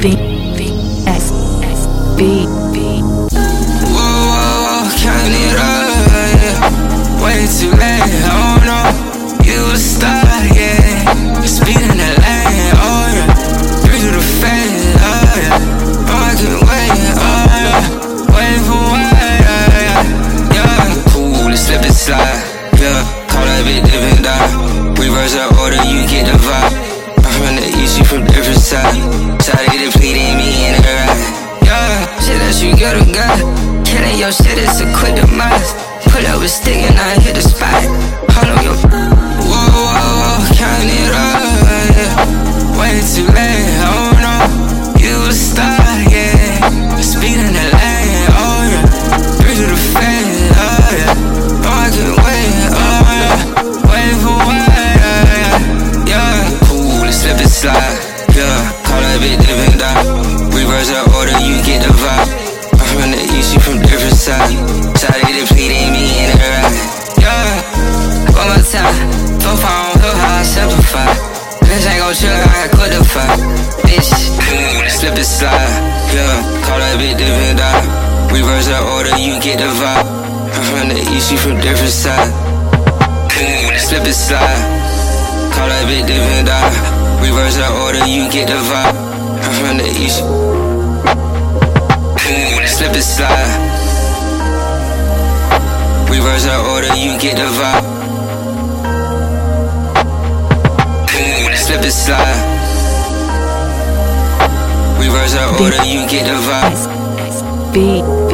V V S S B B. Whoa, whoa, count it up, yeah. Way too late, oh no. You a star, yeah. Speed in the lane, oh yeah. Through the fade, oh yeah. Oh, I can wait, oh yeah. Wait for what, yeah, yeah. Yeah, cool, slip and slide, yeah. Call that bitch dip and uh. die. Reverse the order, you get the vibe. From the east, you from different side sides. Started pleading me in her eye. Yeah, shit that you got a guy. Killing your shit is a quick demise. Pull up a stick and I hit the spot. Hold on your. Slide. Yeah, call that bit different dot. Reverse the order, you get the vibe. I'm from the east, you from different side. Shawty depleting me in her eye. Yeah, one more time. Go phone, go high, simplify. Bitch ain't gon' chill, I got quit the fuck. Bitch, slip and slide. Yeah, call that bit different dot. Reverse the order, you get the vibe. I'm from the east, you from different side. Slip and slide. Call that bit different dot. Reverse the order, you get the vibe. I'm from the east. Slip and slide. Reverse the order, you get the vibe. Slip and slide. Reverse the order, you get the vibe. Beat.